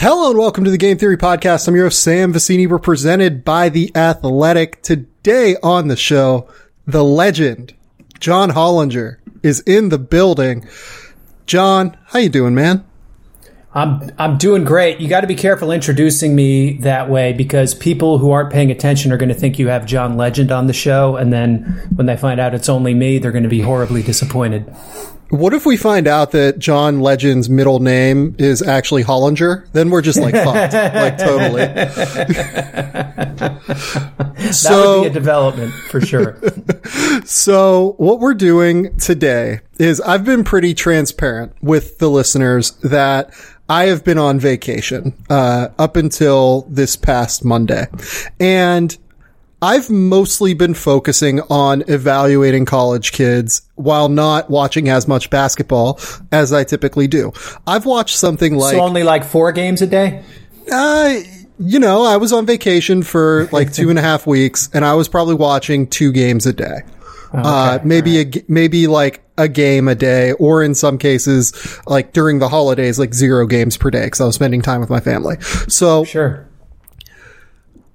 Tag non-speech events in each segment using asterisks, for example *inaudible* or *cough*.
Hello and welcome to the Game Theory Podcast. I'm your host, Sam Vecenie. We're presented by The Athletic. Today on the show, the legend, John Hollinger, is in the building. John, how you doing, man? I'm I'm doing great. You got to be careful introducing me that way because people who aren't paying attention are going to think you have John Legend on the show, and then when they find out it's only me, they're going to be horribly disappointed. What if we find out that John Legend's middle name is actually Hollinger? Then we're just like fucked, *laughs* like totally. *laughs* that would be a development for sure. *laughs* so what we're doing today is I've been pretty transparent with the listeners that I have been on vacation uh, up until this past Monday, and I've mostly been focusing on evaluating college kids while not watching as much basketball as I typically do. I've watched something like so only like four games a day. Uh, you know, I was on vacation for like two and a half weeks, and I was probably watching two games a day. Oh, okay. Uh, maybe right. a, maybe like a game a day, or in some cases, like during the holidays, like zero games per day because I was spending time with my family. So sure,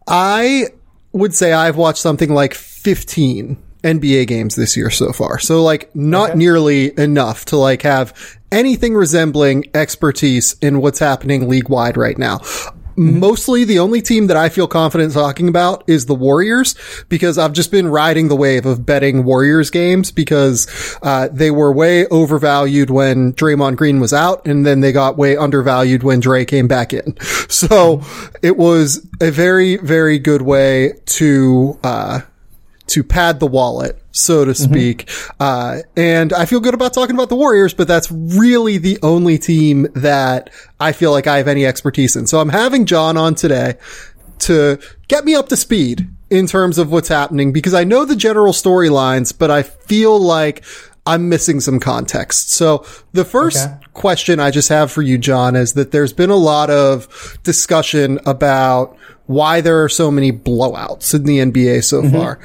I would say I've watched something like 15 NBA games this year so far. So like not okay. nearly enough to like have anything resembling expertise in what's happening league wide right now. Mostly the only team that I feel confident talking about is the Warriors because I've just been riding the wave of betting Warriors games because uh, they were way overvalued when Draymond Green was out and then they got way undervalued when Dre came back in. *laughs* So it was a very, very good way to, uh, to pad the wallet so to mm-hmm. speak. Mm-hmm. Uh, and I feel good about talking about the Warriors, but that's really the only team that I feel like I have any expertise in. So I'm having John on today to get me up to speed in terms of what's happening because I know the general storylines, but I feel like I'm missing some context. So the first okay. question I just have for you, John, is that there's been a lot of discussion about why there are so many blowouts in the NBA so mm-hmm. far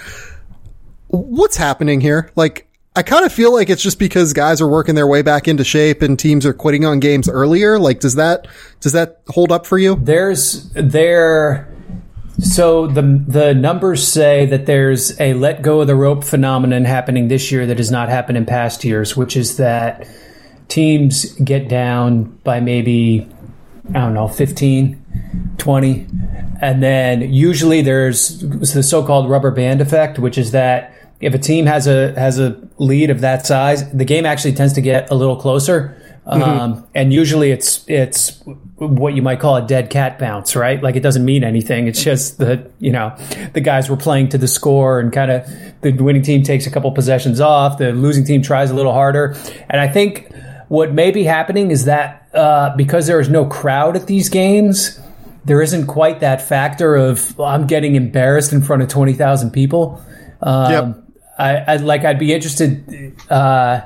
what's happening here? Like, I kind of feel like it's just because guys are working their way back into shape and teams are quitting on games earlier. Like, does that, does that hold up for you? There's, there, so the the numbers say that there's a let go of the rope phenomenon happening this year that has not happened in past years, which is that teams get down by maybe I don't know 15, 20, and then usually there's the so-called rubber band effect, which is that if a team has a has a lead of that size, the game actually tends to get a little closer. Mm-hmm. Um, and usually it's it's what you might call a dead cat bounce, right? Like it doesn't mean anything. It's just that you know the guys were playing to the score, and kind of the winning team takes a couple possessions off. The losing team tries a little harder, and I think what may be happening is that uh, because there is no crowd at these games, there isn't quite that factor of I'm getting embarrassed in front of twenty thousand people. Um, yep. I, would like I'd be interested uh,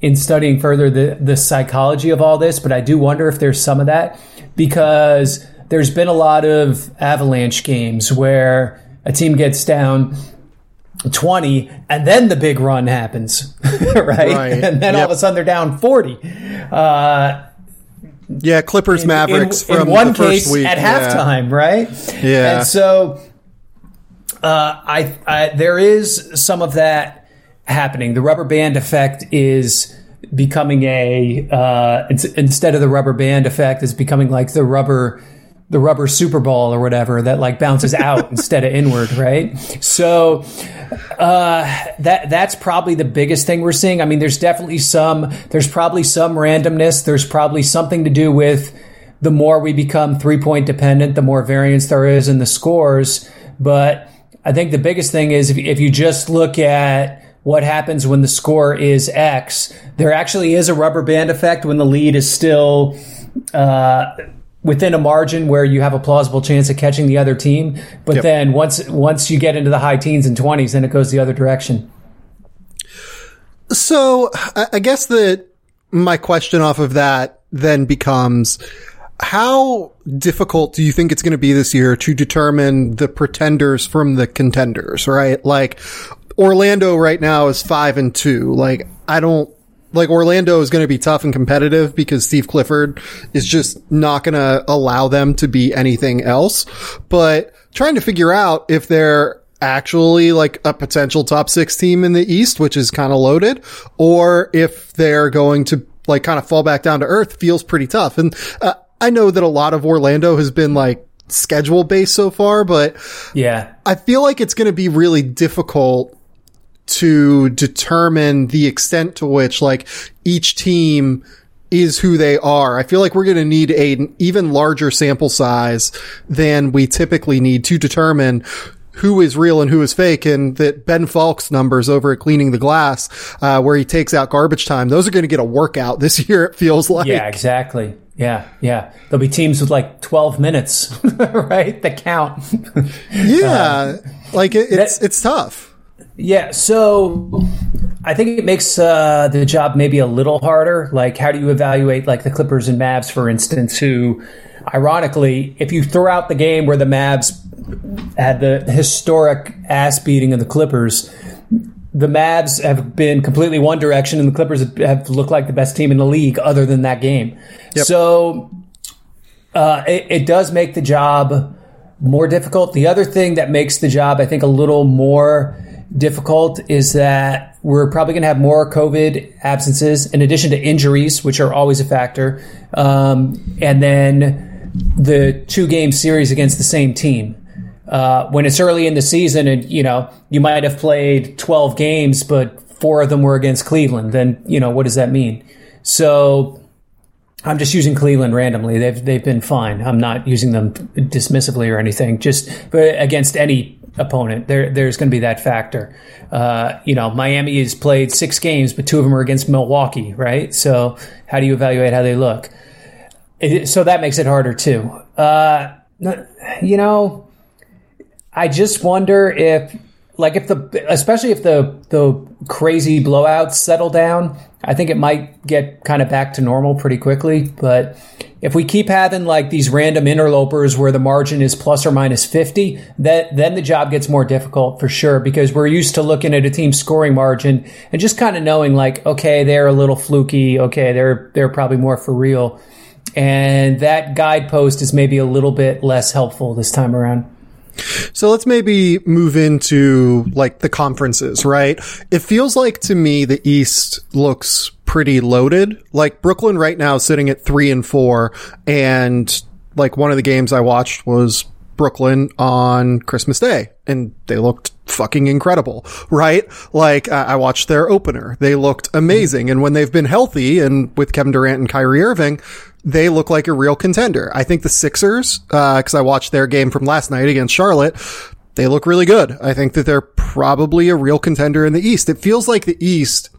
in studying further the the psychology of all this, but I do wonder if there's some of that because there's been a lot of avalanche games where a team gets down 20 and then the big run happens *laughs* right? right? and then yep. all of a sudden they're down 40 uh, yeah clippers in, mavericks in, from in one case week. at yeah. halftime right yeah and so uh, I, I, there is some of that happening. The rubber band effect is becoming a uh, instead of the rubber band effect is becoming like the rubber the rubber super ball or whatever that like bounces *laughs* out instead of inward right? So uh, that that's probably the biggest thing we're seeing. I mean there's definitely some there's probably some randomness. There's probably something to do with the more we become three point dependent the more variance there is in the scores. But I think the biggest thing is if, if you just look at what happens when the score is X, there actually is a rubber band effect when the lead is still uh, within a margin where you have a plausible chance of catching the other team. But yep. then once once you get into the high teens and twenties, then it goes the other direction. So I guess that my question off of that then becomes how difficult do you think it's going to be this year to determine the pretenders from the contenders, right? Like Orlando right now is five and two. Like I don't, like Orlando is going to be tough and competitive because Steve Clifford is just not going to allow them to be anything else. But trying to figure out if they're actually like a potential top six team in the East, which is kind of loaded, or if they're going to like kind of fall back down to earth feels pretty tough. And uh, I know that a lot of Orlando has been like schedule based so far, but yeah, I feel like it's going to be really difficult to determine the extent to which like each team is who they are. I feel like we're going to need an even larger sample size than we typically need to determine who is real and who is fake and that Ben Falk's numbers over at cleaning the glass, uh, where he takes out garbage time, those are going to get a workout this *laughs* year. It feels like. Yeah, exactly. Yeah, yeah. There'll be teams with like 12 minutes, *laughs* right? The count. *laughs* yeah. Uh, like it, it's, that, it's tough. Yeah. So I think it makes uh, the job maybe a little harder. Like, how do you evaluate like the Clippers and Mavs, for instance, who ironically, if you throw out the game where the Mavs had the historic ass beating of the Clippers. The Mavs have been completely one direction, and the Clippers have looked like the best team in the league, other than that game. Yep. So uh, it, it does make the job more difficult. The other thing that makes the job, I think, a little more difficult is that we're probably going to have more COVID absences in addition to injuries, which are always a factor. Um, and then the two game series against the same team. Uh, when it's early in the season and you know you might have played 12 games but four of them were against cleveland then you know what does that mean? So i'm just using cleveland randomly. They've, they've been fine. I'm not using them dismissively or anything just but against any opponent. There, there's going to be that factor. Uh, you know miami has played six games but two of them are against milwaukee right? So how do you evaluate how they look? It, so that makes it harder too. Uh, you know I just wonder if, like, if the, especially if the the crazy blowouts settle down, I think it might get kind of back to normal pretty quickly. But if we keep having like these random interlopers where the margin is plus or minus 50, that then the job gets more difficult for sure because we're used to looking at a team's scoring margin and just kind of knowing like, okay, they're a little fluky. Okay, they're, they're probably more for real. And that guidepost is maybe a little bit less helpful this time around. So let's maybe move into like the conferences, right? It feels like to me the East looks pretty loaded. Like Brooklyn right now sitting at three and four. And like one of the games I watched was Brooklyn on Christmas Day and they looked fucking incredible, right? Like I watched their opener. They looked amazing. And when they've been healthy and with Kevin Durant and Kyrie Irving, they look like a real contender. I think the Sixers, uh, cause I watched their game from last night against Charlotte, they look really good. I think that they're probably a real contender in the East. It feels like the East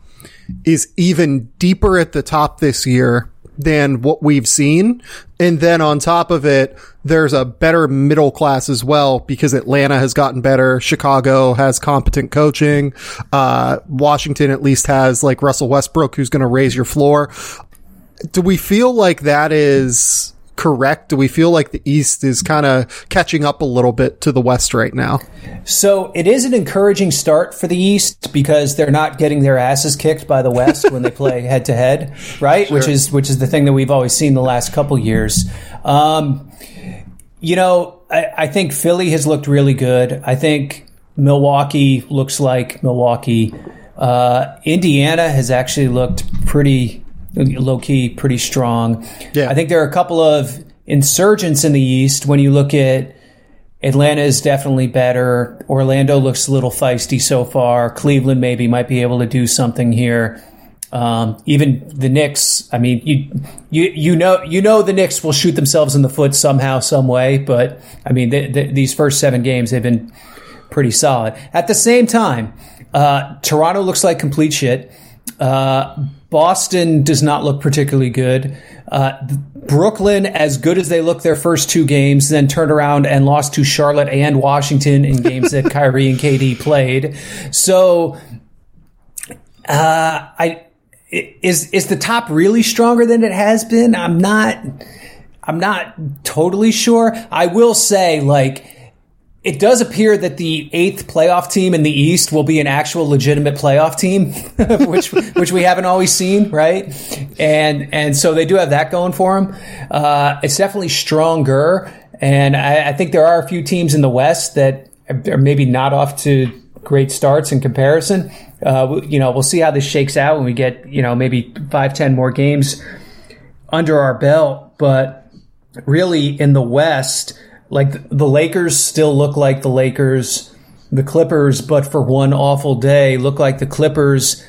is even deeper at the top this year than what we've seen. And then on top of it, there's a better middle class as well because Atlanta has gotten better. Chicago has competent coaching. Uh, Washington at least has like Russell Westbrook who's going to raise your floor do we feel like that is correct? Do we feel like the East is kind of catching up a little bit to the West right now? So it is an encouraging start for the East because they're not getting their asses kicked by the West when they play head to head, right? Sure. Which is which is the thing that we've always seen the last couple years. Um, you know, I, I think Philly has looked really good. I think Milwaukee looks like Milwaukee. Uh, Indiana has actually looked pretty low key pretty strong. Yeah. I think there are a couple of insurgents in the East when you look at Atlanta is definitely better. Orlando looks a little feisty so far. Cleveland maybe might be able to do something here. Um, even the Knicks, I mean, you, you, you know, you know, the Knicks will shoot themselves in the foot somehow, some way. But I mean, the, the, these first seven games, they've been pretty solid. At the same time, uh, Toronto looks like complete shit. Uh, Boston does not look particularly good. Uh, Brooklyn, as good as they looked their first two games, then turned around and lost to Charlotte and Washington in games that *laughs* Kyrie and KD played. So, uh, I is is the top really stronger than it has been? I'm not. I'm not totally sure. I will say, like it does appear that the eighth playoff team in the East will be an actual legitimate playoff team, *laughs* which which we haven't always seen, right? And and so they do have that going for them. Uh, it's definitely stronger, and I, I, think there are a few teams in the West that are maybe not off to great starts in comparison. Uh, you know, we'll see how this shakes out when we get you know maybe five, ten more games under our belt, but really in the West like the Lakers still look like the Lakers, the Clippers, but for one awful day, look like the Clippers.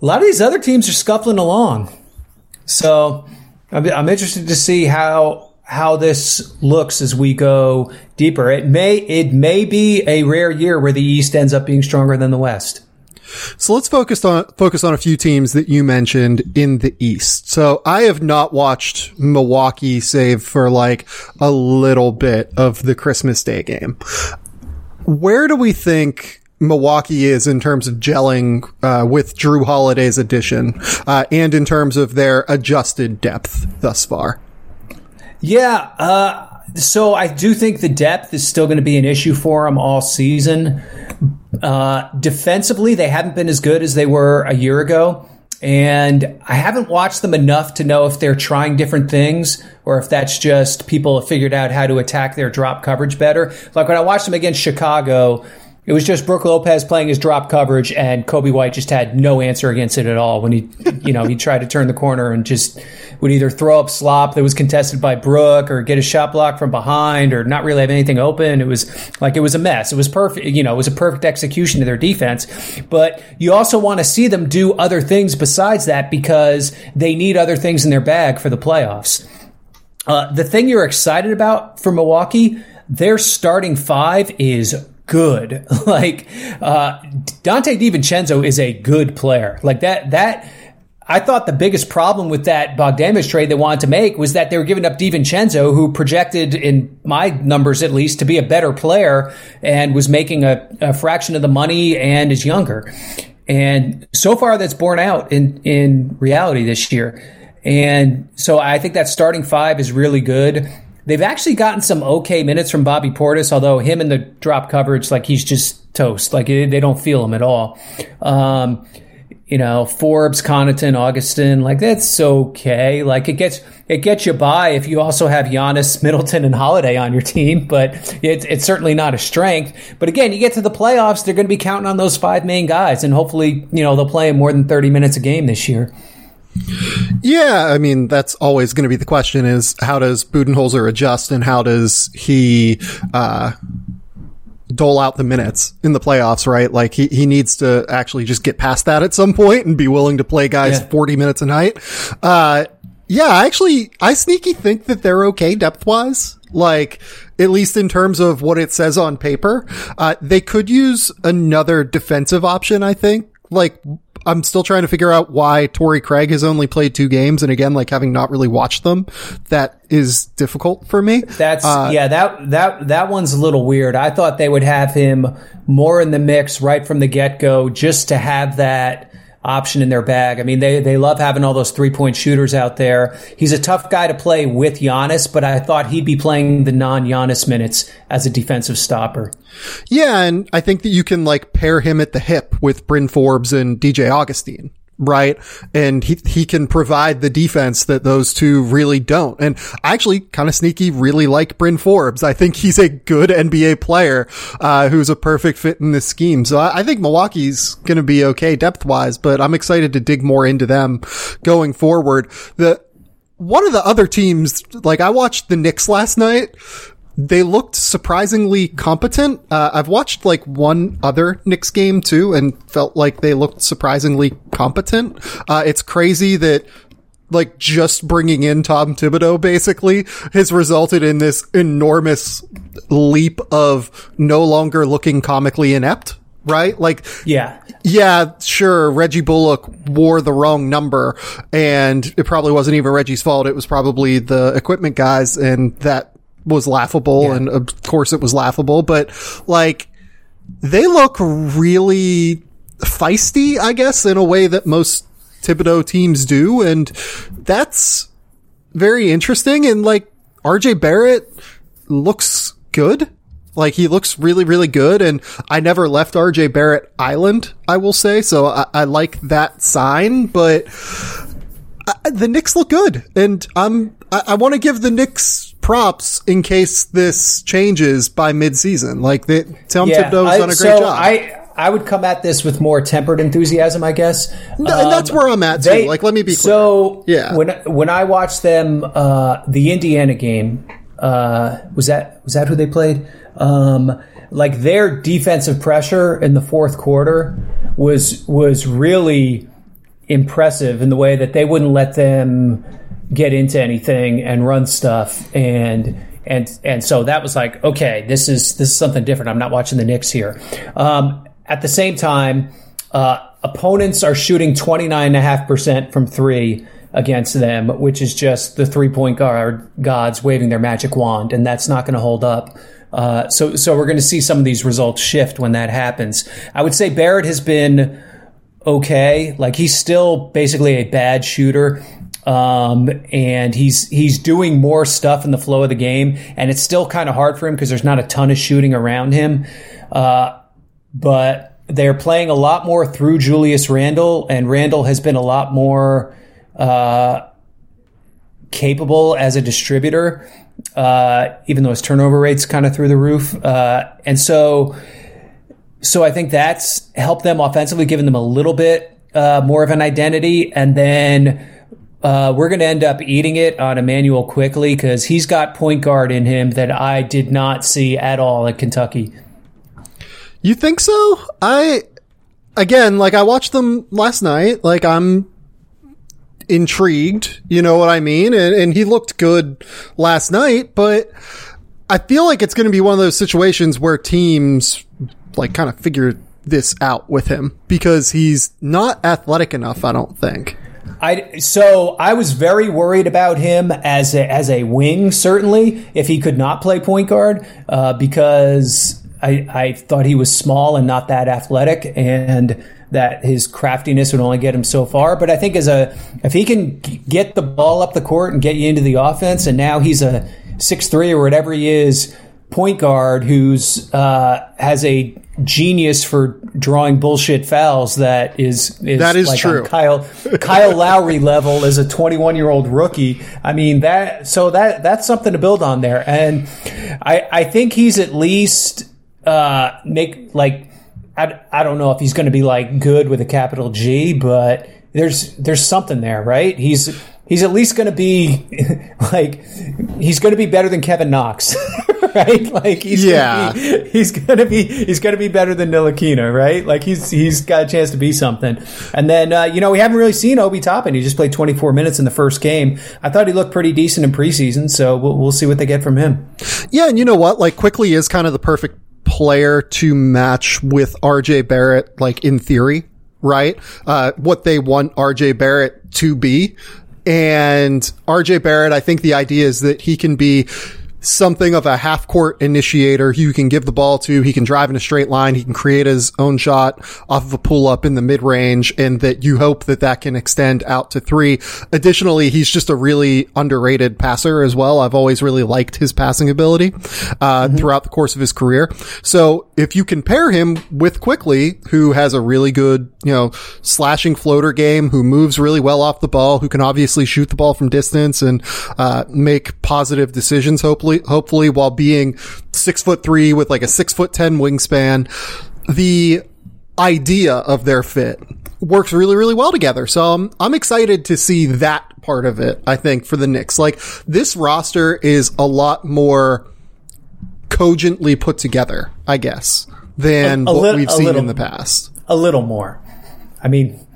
A lot of these other teams are scuffling along. So I'm, interested to see how how this looks as we go deeper. It may it may be a rare year where the East ends up being stronger than the West. So let's focus on focus on a few teams that you mentioned in the East. So I have not watched Milwaukee save for like a little bit of the Christmas Day game. Where do we think Milwaukee is in terms of gelling uh, with Jrue Holiday's addition, uh, and in terms of their adjusted depth thus far? Yeah, uh, so I do think the depth is still going to be an issue for them all season. Uh, defensively, they haven't been as good as they were a year ago. And I haven't watched them enough to know if they're trying different things or if that's just people have figured out how to attack their drop coverage better. Like when I watched them against Chicago, it was just Brook Lopez playing his drop coverage, and Coby White just had no answer against it at all. When he, you know, he *laughs* tried to turn the corner and just would either throw up slop that was contested by Brook, or get a shot block from behind, or not really have anything open. It was like it was a mess. It was perfect. You know, it was a perfect execution of their defense. But you also want to see them do other things besides that because they need other things in their bag for the playoffs. Uh, the thing you're excited about for Milwaukee, their starting five is good. *laughs* like uh, Donte DiVincenzo is a good player. Like that that I thought the biggest problem with that Bogdanovich trade they wanted to make was that they were giving up DiVincenzo, who projected in my numbers at least to be a better player and was making a, a fraction of the money and is younger. And so far that's borne out in, in reality this year. And so I think that starting five is really good. They've actually gotten some okay minutes from Bobby Portis, although him in the drop coverage, like he's just toast. Like they don't feel him at all. Um, you know, Forbes, Connaughton, Augustin, like that's okay. Like it gets it gets you by if you also have Giannis, Middleton, and Holiday on your team, but it's it's certainly not a strength. But again, you get to the playoffs, they're going to be counting on those five main guys, and hopefully, you know, they'll play more than thirty minutes a game this year. Yeah, I mean that's always going to be the question: is how does Budenholzer adjust, and how does he uh, dole out the minutes in the playoffs? Right, like he he needs to actually just get past that at some point and be willing to play guys yeah. forty minutes a night. Uh, yeah, actually, I sneaky think that they're okay depth wise. Like, at least in terms of what it says on paper, uh, they could use another defensive option. I think like I'm still trying to figure out why Torrey Craig has only played two games. And again, like having not really watched them, that is difficult for me. That's, uh, yeah, that, that, that one's a little weird. I thought they would have him more in the mix right from the get go just to have that option in their bag. I mean, they, they love having all those three point shooters out there. He's a tough guy to play with Giannis, but I thought he'd be playing the non Giannis minutes as a defensive stopper. Yeah. And I think that you can like pair him at the hip with Bryn Forbes and DJ Augustin right? And he, he can provide the defense that those two really don't. And I actually kind of sneaky really like Bryn Forbes. I think he's a good NBA player, uh, who's a perfect fit in this scheme. So I, I think Milwaukee's going to be okay depth wise, but I'm excited to dig more into them going forward. The, one of the other teams, like I watched the Knicks last night they looked surprisingly competent. Uh, I've watched like one other Knicks game too and felt like they looked surprisingly competent. Uh, it's crazy that like just bringing in Tom Thibodeau basically has resulted in this enormous leap of no longer looking comically inept. Right? Like, yeah, yeah, sure. Reggie Bullock wore the wrong number and it probably wasn't even Reggie's fault. It was probably the equipment guys and that was laughable, yeah. and of course it was laughable, but like they look really feisty, I guess, in a way that most Thibodeau teams do, and that's very interesting. And like RJ Barrett looks good. Like he looks really, really good. And I never left RJ Barrett Island, I will say. So I, I like that sign, but I, the Knicks look good. And I'm, I, I want to give the Knicks props in case this changes by midseason. Like the Tom yeah, Thibodeau's done a great so job. I, I would come at this with more tempered enthusiasm, I guess. No, um, that's where I'm at too. like, let me be clear. So, yeah, when when I watched them, uh, the Indiana game uh, was that was that who they played? Um, like their defensive pressure in the fourth quarter was was really impressive in the way that they wouldn't let them get into anything and run stuff and and and so that was like okay this is this is something different i'm not watching the Knicks here um, at the same time, uh, opponents are shooting 29.5% from three against them, which is just the three point guard gods waving their magic wand, and that's not going to hold up. Uh, so, so we're going to see some of these results shift when that happens. I would say Barrett has been okay. Like he's still basically a bad shooter. Um, and he's he's doing more stuff in the flow of the game, and it's still kind of hard for him because there's not a ton of shooting around him. Uh, but they're playing a lot more through Julius Randle, and Randle has been a lot more uh, capable as a distributor, uh, even though his turnover rate's kind of through the roof. Uh, and so, so I think that's helped them offensively, giving them a little bit uh, more of an identity, and then. Uh, we're going to end up eating it on Immanuel Quickley because he's got point guard in him that I did not see at all at Kentucky. You think so? I again, like I watched them last night. Like I'm intrigued. You know what I mean? And, and he looked good last night, but I feel like it's going to be one of those situations where teams like kind of figure this out with him because he's not athletic enough. I don't think. I so I was very worried about him as a, as a wing. Certainly, if he could not play point guard, uh, because I, I thought he was small and not that athletic, and that his craftiness would only get him so far. But I think as a if he can get the ball up the court and get you into the offense, and now he's a six three or whatever he is point guard who's uh, has a genius for drawing bullshit fouls that is, is that is like true. Kyle Kyle Lowry *laughs* level as a 21 year old rookie. I mean that so that that's something to build on there, and I I think he's at least uh, make like I, I don't know if he's going to be like good with a capital G, but there's there's something there, right? He's he's at least going to be *laughs* like he's going to be better than Kevin Knox, *laughs* *laughs* right? Like he's yeah, *laughs* gonna be, he's going to be he's to be better than Ntilikina, right? Like he's he's got a chance to be something. And then uh, you know we haven't really seen Obi Toppin. He just played 24 minutes in the first game. I thought he looked pretty decent in preseason, so we'll, we'll see what they get from him. Yeah, and you know what? Like Quickley is kind of the perfect player to match with RJ Barrett, like in theory, right? Uh, what they want RJ Barrett to be. And RJ Barrett, I think the idea is that he can be something of a half court initiator who you can give the ball to. He can drive in a straight line. He can create his own shot off of a pull up in the mid range and that you hope that that can extend out to three. Additionally, he's just a really underrated passer as well. I've always really liked his passing ability, uh, mm-hmm. throughout the course of his career. So if you compare him with Quickley, who has a really good, you know, slashing floater game, who moves really well off the ball, who can obviously shoot the ball from distance and, uh, make positive decisions, hopefully hopefully, hopefully while being six foot three with like a six foot 10 wingspan, the idea of their fit works really, really well together. So I'm, I'm excited to see that part of it, I think, for the Knicks. Like this roster is a lot more cogently put together, I guess, than a, a what li- we've seen little, in the past. A little more. I mean,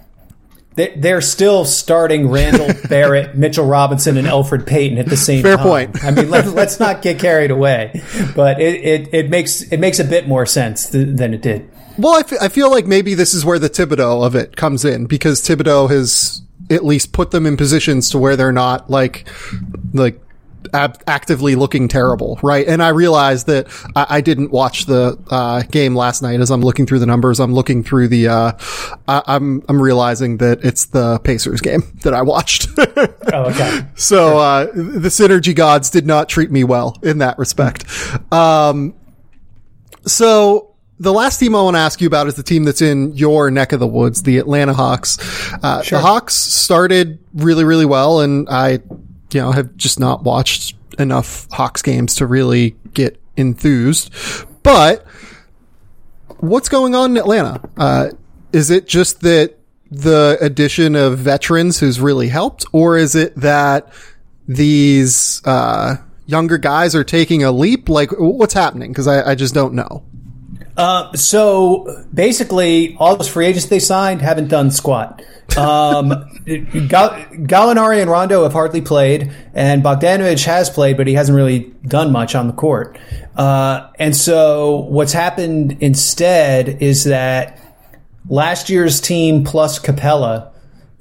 they're still starting Randle *laughs* Barrett, Mitchell Robinson, and Elfrid Payton at the same Fair time. point. I mean, let, us not get carried away, but it, it, it, makes it makes a bit more sense th- than it did. Well, I, f- I feel like maybe this is where the Thibodeau of it comes in because Thibodeau has at least put them in positions to where they're not like like ab- actively looking terrible, right? And I realized that I, I didn't watch the uh, game last night. As I'm looking through the numbers, I'm looking through the. Uh, I, I'm I'm realizing that it's the Pacers game that I watched. *laughs* oh, okay. So uh, the synergy gods did not treat me well in that respect. Um, So the last team I want to ask you about is the team that's in your neck of the woods, the Atlanta Hawks. Uh, sure. The Hawks started really, really well, and I, you know, have just not watched enough Hawks games to really get enthused. But what's going on in Atlanta? Uh, is it just that the addition of veterans has really helped, or is it that these uh, younger guys are taking a leap? Like, what's happening? Because I, I, just don't know. Uh, so basically, all those free agents they signed haven't done squat. Um, *laughs* Gallinari and Rondo have hardly played, and Bogdanovich has played, but he hasn't really done much on the court. Uh, and so what's happened instead is that last year's team plus Capela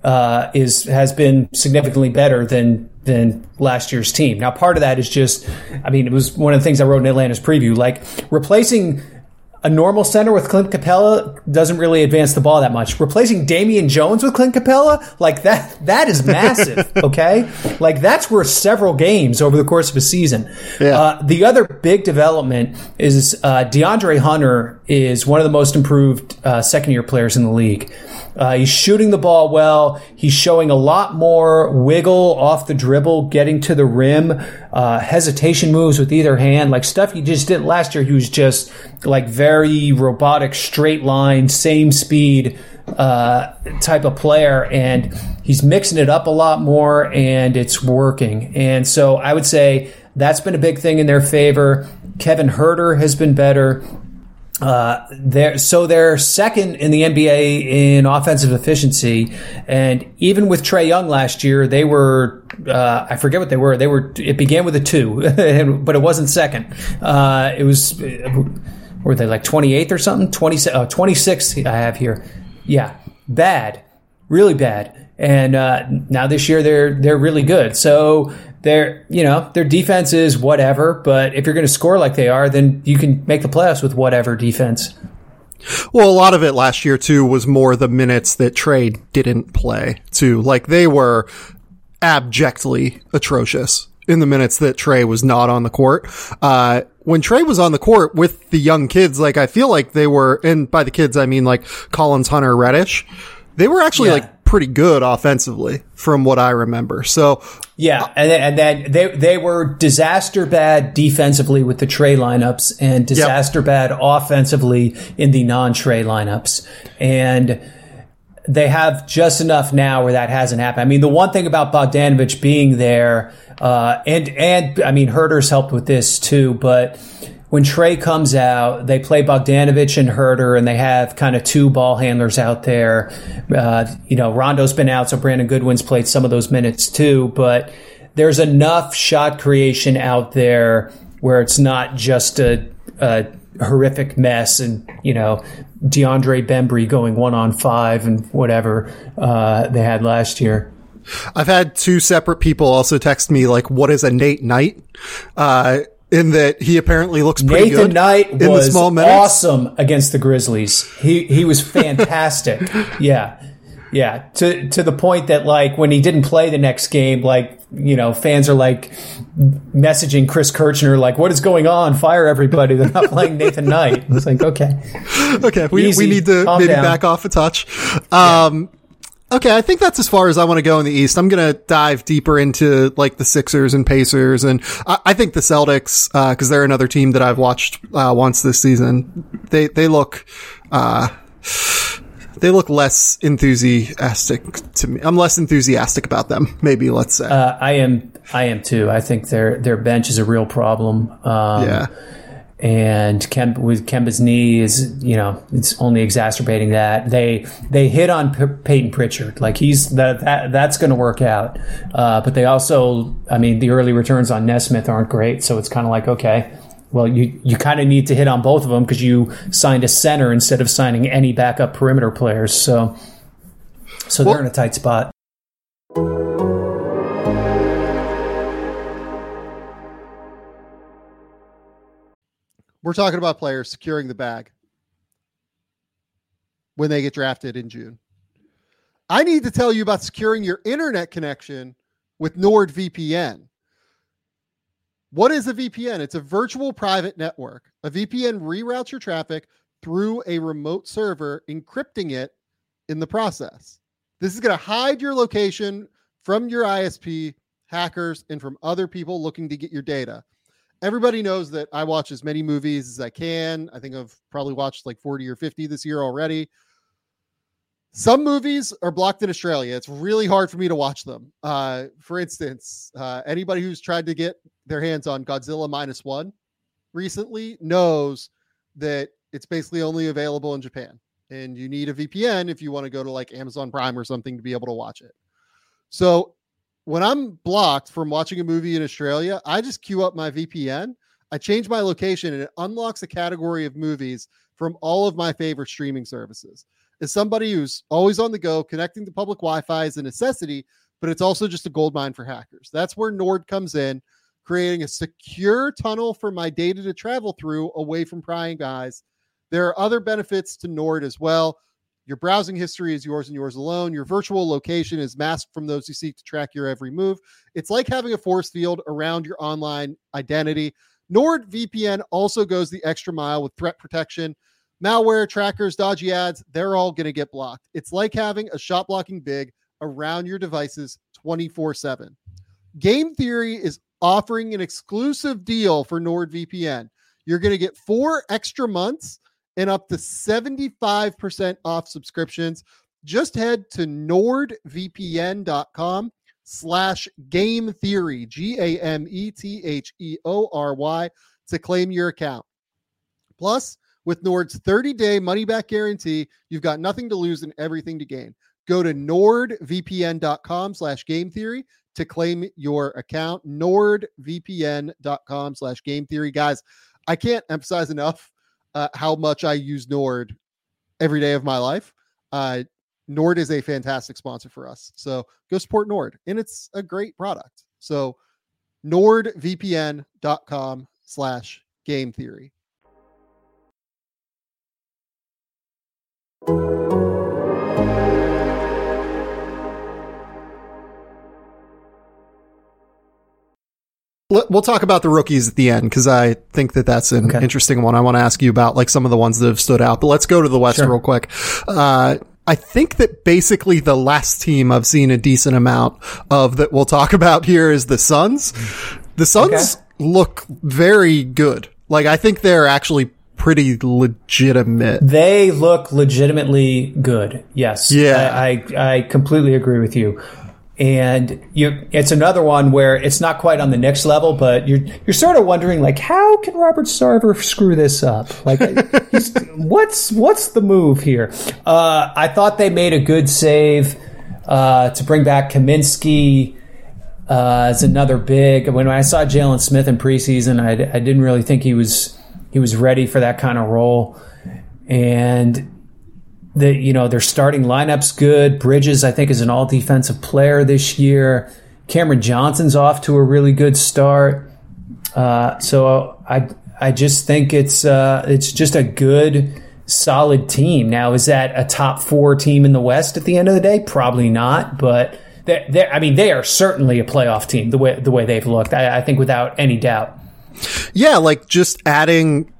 uh, is has been significantly better than than last year's team. Now, part of that is just, I mean, it was one of the things I wrote in Atlanta's preview, like replacing a normal center with Clint Capela doesn't really advance the ball that much. Replacing Damian Jones with Clint Capela, like that, that is massive. *laughs* okay. Like that's worth several games over the course of a season. Yeah. Uh, the other big development is, uh, DeAndre Hunter is one of the most improved, uh, second year players in the league. Uh, he's shooting the ball well. He's showing a lot more wiggle off the dribble, getting to the rim, uh, hesitation moves with either hand, like stuff he just did last year. He was just like very robotic, straight line, same speed uh, type of player, and he's mixing it up a lot more, and it's working. And so I would say that's been a big thing in their favor. Kevin Huerter has been better. Uh, they're, so they're second in the NBA in offensive efficiency, and even with Trae Young last year, they were uh, I forget what they were. They were it began with a two, *laughs* but it wasn't second. Uh, it was were they like 28th or something? 20, oh, 26th I have here. Yeah, bad, really bad. And uh, now this year they're they're really good. So their you know their defense is whatever, but if you're going to score like they are, then you can make the playoffs with whatever defense. Well, a lot of it last year too was more the minutes that Trae didn't play too. Like they were abjectly atrocious in the minutes that Trae was not on the court. Uh, when Trae was on the court with the young kids, like I feel like they were, and by the kids I mean like Collins, Hunter, Reddish, they were actually yeah. like pretty good offensively from what I remember. So yeah, and then, and then they they were disaster bad defensively with the Trae lineups and disaster yep. bad offensively in the non Trae lineups, and they have just enough now where that hasn't happened. I mean, the one thing about Bogdanovich being there, uh, and and I mean, Huerter's helped with this too, but when Trae comes out, they play Bogdanovich and Huerter, and they have kind of two ball handlers out there. Uh, you know, Rondo's been out, so Brandon Goodwin's played some of those minutes too. But there's enough shot creation out there where it's not just a, a horrific mess, and you know, DeAndre Bembry going one on five and whatever uh, they had last year. I've had two separate people also text me like, "What is a Nate Knight?" Uh, in that he apparently looks pretty good. Nathan good. Knight in was awesome against the Grizzlies. He he was fantastic. *laughs* yeah. Yeah, to to the point that like when he didn't play the next game, like you know, fans are like messaging Chris Kirschner like, "What is going on? Fire everybody! They're not playing Nathan Knight." It's like, okay, *laughs* okay, we Easy. we need to Calm maybe down. back off a touch. Um, yeah. Okay, I think that's as far as I want to go in the East. I'm going to dive deeper into like the Sixers and Pacers, and I, I think the Celtics because uh, they're another team that I've watched uh, once this season. They they look uh, they look less enthusiastic to me. I'm less enthusiastic about them. Maybe let's say uh, I am. I am too. I think their their bench is a real problem. Um, yeah and Kemp, with Kemba's knee is you know it's only exacerbating that. They they hit on P- Payton Pritchard. Like he's that, that that's going to work out. Uh, but they also I mean the early returns on Nesmith aren't great so it's kind of like okay well you you kind of need to hit on both of them because you signed a center instead of signing any backup perimeter players. So so well, they're in a tight spot. We're talking about players securing the bag when they get drafted in June. I need to tell you about securing your internet connection with NordVPN. What is a VPN? It's a virtual private network. A VPN reroutes your traffic through a remote server, encrypting it in the process. This is going to hide your location from your ISP, hackers, and from other people looking to get your data. Everybody knows that I watch as many movies as I can. I think I've probably watched like 40 or 50 this year already. Some movies are blocked in Australia. It's really hard for me to watch them. Uh, for instance, uh, anybody who's tried to get their hands on Godzilla minus one recently knows that it's basically only available in Japan. And you need a VPN if you want to go to like Amazon Prime or something to be able to watch it. So when I'm blocked from watching a movie in Australia, I just queue up my VPN. I change my location and it unlocks a category of movies from all of my favorite streaming services. As somebody who's always on the go, connecting to public Wi Fi is a necessity, but it's also just a gold mine for hackers. That's where Nord comes in, creating a secure tunnel for my data to travel through away from prying guys. There are other benefits to Nord as well. Your browsing history is yours and yours alone. Your virtual location is masked from those who seek to track your every move. It's like having a force field around your online identity. NordVPN also goes the extra mile with threat protection. Malware, trackers, dodgy ads, they're all going to get blocked. It's like having a shot blocking big around your devices 24 7. Game Theory is offering an exclusive deal for NordVPN. You're going to get four extra months and up to 75% off subscriptions. Just head to nordvpn.com slash game theory, G A M E T H E O R Y, to claim your account. Plus, with Nord's 30 day money back guarantee, you've got nothing to lose and everything to gain. Go to nordvpn.com slash game theory to claim your account. Nordvpn.com slash game theory. Guys, I can't emphasize enough uh, how much I use Nord every day of my life. Uh, Nord is a fantastic sponsor for us. So go support Nord, and it's a great product. So nordvpn.com slash game theory. We'll talk about the rookies at the end because I think that that's an okay. interesting one. I want to ask you about like some of the ones that have stood out, but let's go to the West sure. real quick. Uh, I think that basically the last team I've seen a decent amount of that we'll talk *laughs* about here is the Suns. The Suns okay. look very good. Like I think they're actually pretty legitimate. They look legitimately good. Yes. Yeah. I, I, I completely agree with you and you it's another one where it's not quite on the next level but you're you're sort of wondering like how can Robert Sarver screw this up? Like *laughs* what's what's the move here? Uh, I thought they made a good save uh, to bring back Kaminsky uh, as another big. When I saw Jalen Smith in preseason I, I didn't really think he was he was ready for that kind of role. And the you know their starting lineup's good. Bridges, I think, is an all defensive player this year. Cameron Johnson's off to a really good start. Uh, so I I just think it's uh, it's just a good solid team. Now is that a top four team in the West at the end of the day? Probably not, but. They're, they're, I mean, they are certainly a playoff team the way the way they've looked. I, I think without any doubt. Yeah, like just adding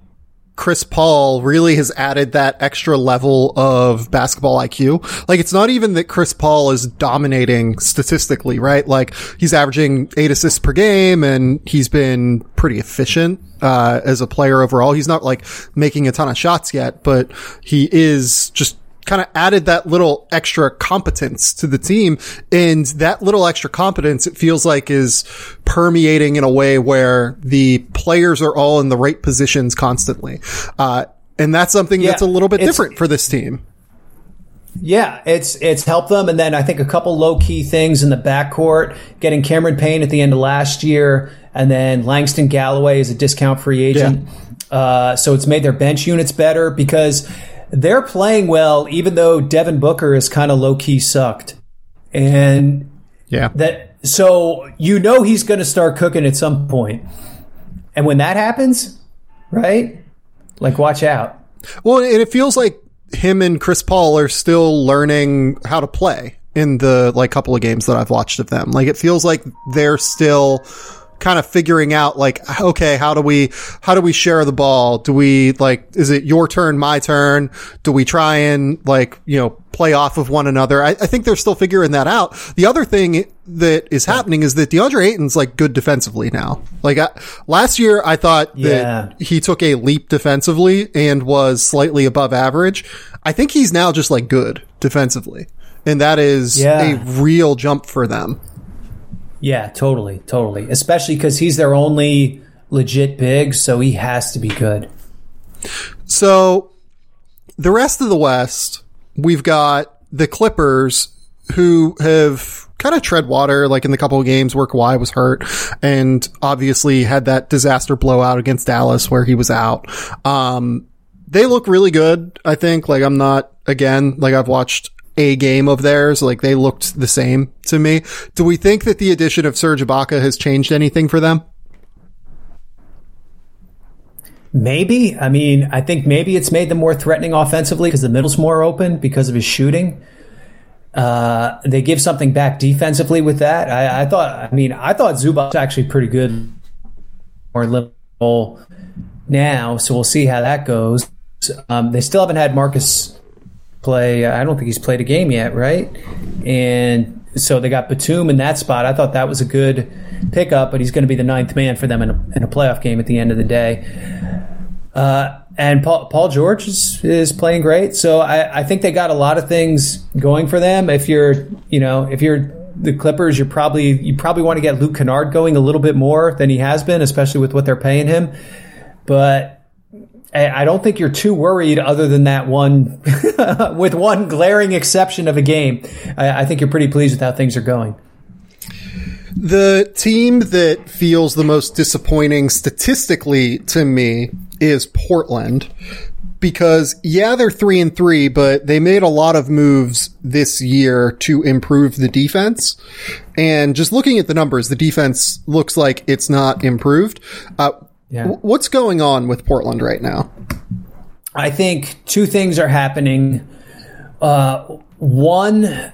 Chris Paul really has added that extra level of basketball IQ. Like it's not even that Chris Paul is dominating statistically, right? Like he's averaging eight assists per game and he's been pretty efficient, uh, as a player overall. He's not like making a ton of shots yet, but he is just kind of added that little extra competence to the team. And that little extra competence, it feels like is permeating in a way where the players are all in the right positions constantly. Uh, and that's something yeah, that's a little bit different for this team. Yeah, it's it's helped them, and then I think a couple low key things in the backcourt, getting Cameron Payne at the end of last year, and then Langston Galloway is a discount free agent. Yeah. Uh, so it's made their bench units better because they're playing well, even though Devin Booker is kind of low key sucked. And yeah, that so you know he's going to start cooking at some point. And when that happens, right? Like, watch out. Well, and it feels like him and Chris Paul are still learning how to play in the like couple of games that I've watched of them. Like, it feels like they're still kind of figuring out like, okay, how do we, how do we share the ball? Do we like, is it your turn, my turn? Do we try and like, you know, play off of one another? I, I think they're still figuring that out. The other thing that is happening is that DeAndre Ayton's like good defensively now. Like I, last year, I thought Yeah. that he took a leap defensively and was slightly above average. I think he's now just like good defensively. And that is Yeah. a real jump for them. Yeah, totally, totally. Especially because he's their only legit big, so he has to be good. So the rest of the West, we've got the Clippers who have kind of tread water, like in the couple of games where Kawhi was hurt and obviously had that disaster blowout against Dallas where he was out. Um, they look really good. I think like I'm not again, like I've watched a game of theirs. Like they looked the same to me. Do we think that the addition of Serge Ibaka has changed anything for them? Maybe. I mean, I think maybe it's made them more threatening offensively because the middle's more open because of his shooting. Uh, they give something back defensively with that. I, I thought. I mean, I thought Zubac's actually pretty good. More liberal now, so we'll see how that goes. Um, they still haven't had Marcus play. I don't think he's played a game yet, right? And so they got Batum in that spot. I thought that was a good pickup, but he's going to be the ninth man for them in a, in a playoff game at the end of the day. Uh, and Paul, Paul George is, is playing great. So I, I think they got a lot of things going for them. If you're, you know, if you're the Clippers, you're probably you probably want to get Luke Kennard going a little bit more than he has been, especially with what they're paying him. But I I don't think you're too worried, other than that one, *laughs* with one glaring exception of a game. I, I think you're pretty pleased with how things are going. The team that feels the most disappointing statistically to me is Portland. Because yeah, they're three and three, but they made a lot of moves this year to improve the defense. And just looking at the numbers, the defense looks like it's not improved. Uh, Yeah. what's going on with Portland right now? I think two things are happening. Uh, one,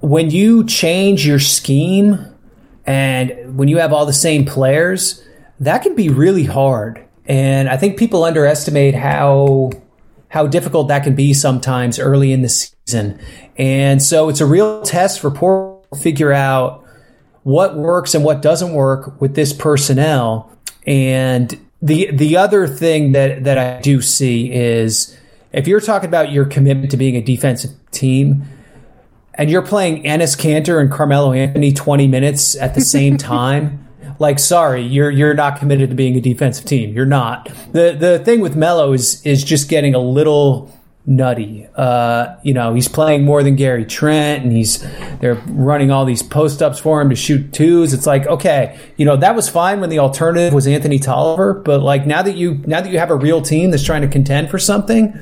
when you change your scheme and when you have all the same players, that can be really hard. And I think people underestimate how how difficult that can be sometimes early in the season. And so it's a real test for Portland to figure out what works and what doesn't work with this personnel. And the the other thing that that I do see is if you're talking about your commitment to being a defensive team and you're playing Enes Kanter and Carmelo Anthony 20 minutes at the same *laughs* time, like sorry, you're you're not committed to being a defensive team. You're not. The the thing with Melo is is just getting a little nutty. Uh, you know, he's playing more than Gary Trent and he's they're running all these post ups for him to shoot twos. It's like, okay, you know, that was fine when the alternative was Anthony Tolliver, but like now that you now that you have a real team that's trying to contend for something,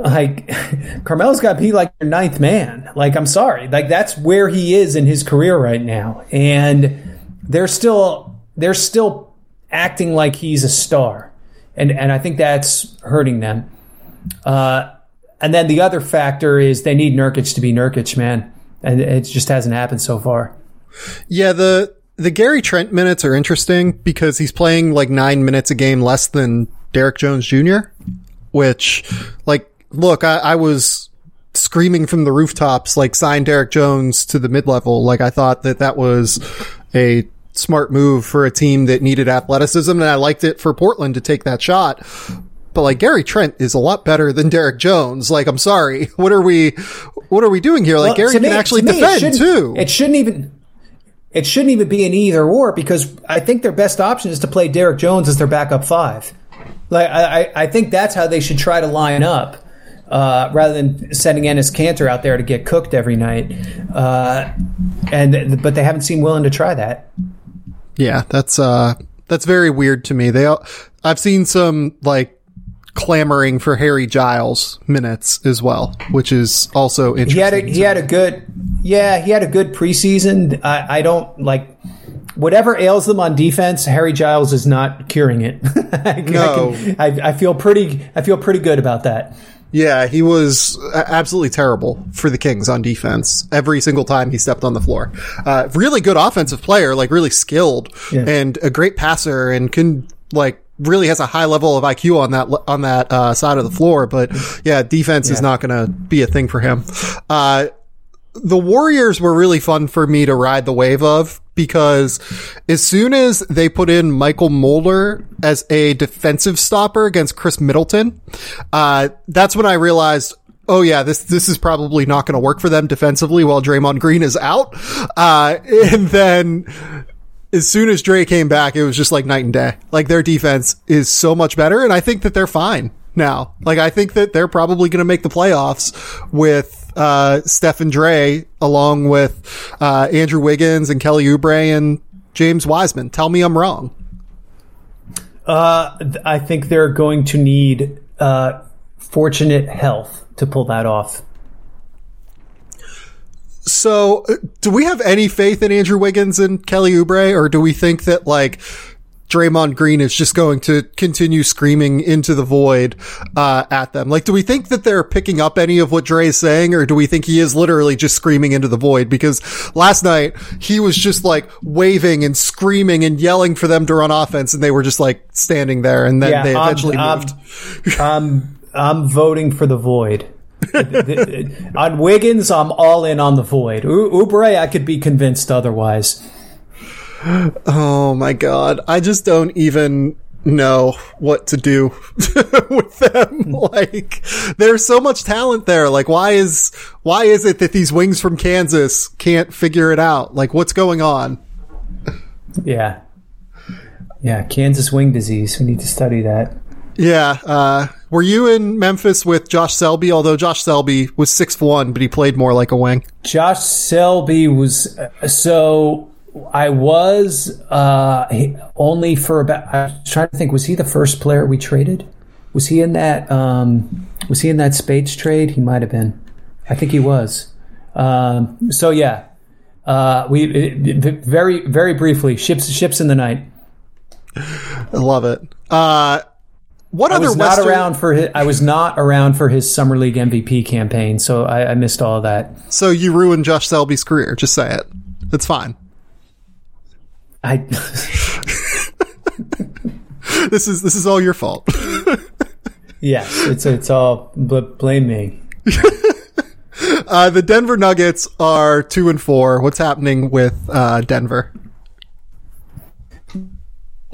like *laughs* Carmelo's got to be like your ninth man. Like I'm sorry, like that's where he is in his career right now, and they're still they're still acting like he's a star, and and I think that's hurting them. Uh, and then the other factor is they need Nurkic to be Nurkic, man, and it just hasn't happened so far. Yeah, the the Gary Trent minutes are interesting because he's playing like nine minutes a game less than Derrick Jones Jr. Which, like, look, I, I was screaming from the rooftops, like, sign Derrick Jones to the mid level. Like, I thought that that was a smart move for a team that needed athleticism, and I liked it for Portland to take that shot. But like Gary Trent is a lot better than Derrick Jones. Like, I'm sorry. *laughs* What are we, what are we doing here? Like, Well, Gary to can actually to me, defend too. It shouldn't even. It shouldn't even be an either or because I think their best option is to play Derrick Jones as their backup five. Like I, I- I think that's how they should try to line up, uh, rather than sending Enes Kanter out there to get cooked every night. Uh, and but they haven't seemed willing to try that. Yeah, that's uh that's very weird to me. They all, I've seen some like clamoring for Harry Giles minutes as well, which is also interesting. He had a he had a good yeah he had a good preseason. I, I don't like whatever ails them on defense. Harry Giles is not curing it. *laughs* I, No. I, I, I feel pretty I feel pretty good about that. Yeah, he was absolutely terrible for the Kings on defense every single time he stepped on the floor. Uh, really good offensive player, like really skilled yeah. and a great passer and can like really has a high level of IQ on that on that uh, side of the floor. But yeah, defense yeah. is not going to be a thing for him. Uh, the Warriors were really fun for me to ride the wave of because as soon as they put in Mychal Mulder as a defensive stopper against Khris Middleton, uh, that's when I realized, oh yeah, this this is probably not going to work for them defensively while Draymond Green is out. Uh, *laughs* and then as soon as Dre came back, it was just like night and day. Like their defense is so much better, and I think that they're fine now. Like I think that they're probably going to make the playoffs with uh, Stephen Dre along with uh, Andrew Wiggins and Kelly Oubre and James Wiseman. Tell me I'm wrong. Uh, I think they're going to need uh, fortunate health to pull that off. So, uh, do we have any faith in Andrew Wiggins and Kelly Oubre, or do we think that like Draymond Green is just going to continue screaming into the void uh, at them. Like, do we think that they're picking up any of what Dre is saying, or do we think he is literally just screaming into the void? Because last night he was just like waving and screaming and yelling for them to run offense, and they were just like standing there, and then yeah, they eventually I'm, moved. I'm, I'm voting for the void. *laughs* on Wiggins, I'm all in on the void. U- Oubre, I could be convinced otherwise. Oh my god. I just don't even know what to do *laughs* with them. *laughs* like, there's so much talent there. Like, why is, why is it that these wings from Kansas can't figure it out? Like, what's going on? Yeah. Yeah. Kansas wing disease. We need to study that. Yeah. Uh, were you in Memphis with Josh Selby? Although Josh Selby was six one, but he played more like a wing. Josh Selby was, uh, so I was uh, only for about. I was trying to think. Was he the first player we traded? Was he in that? Um, was he in that Speights trade? He might have been. I think he was. Um, so yeah, uh, we it, very very briefly ships ships in the night. I love it. Uh, what I other was not around for his, I was not around for his summer league MVP campaign, so I, I missed all of that. So you ruined Josh Selby's career. Just say it. It's fine. I. *laughs* this is this is all your fault. *laughs* yes, it's it's all but blame me. *laughs* uh, the Denver Nuggets are two and four. What's happening with uh, Denver?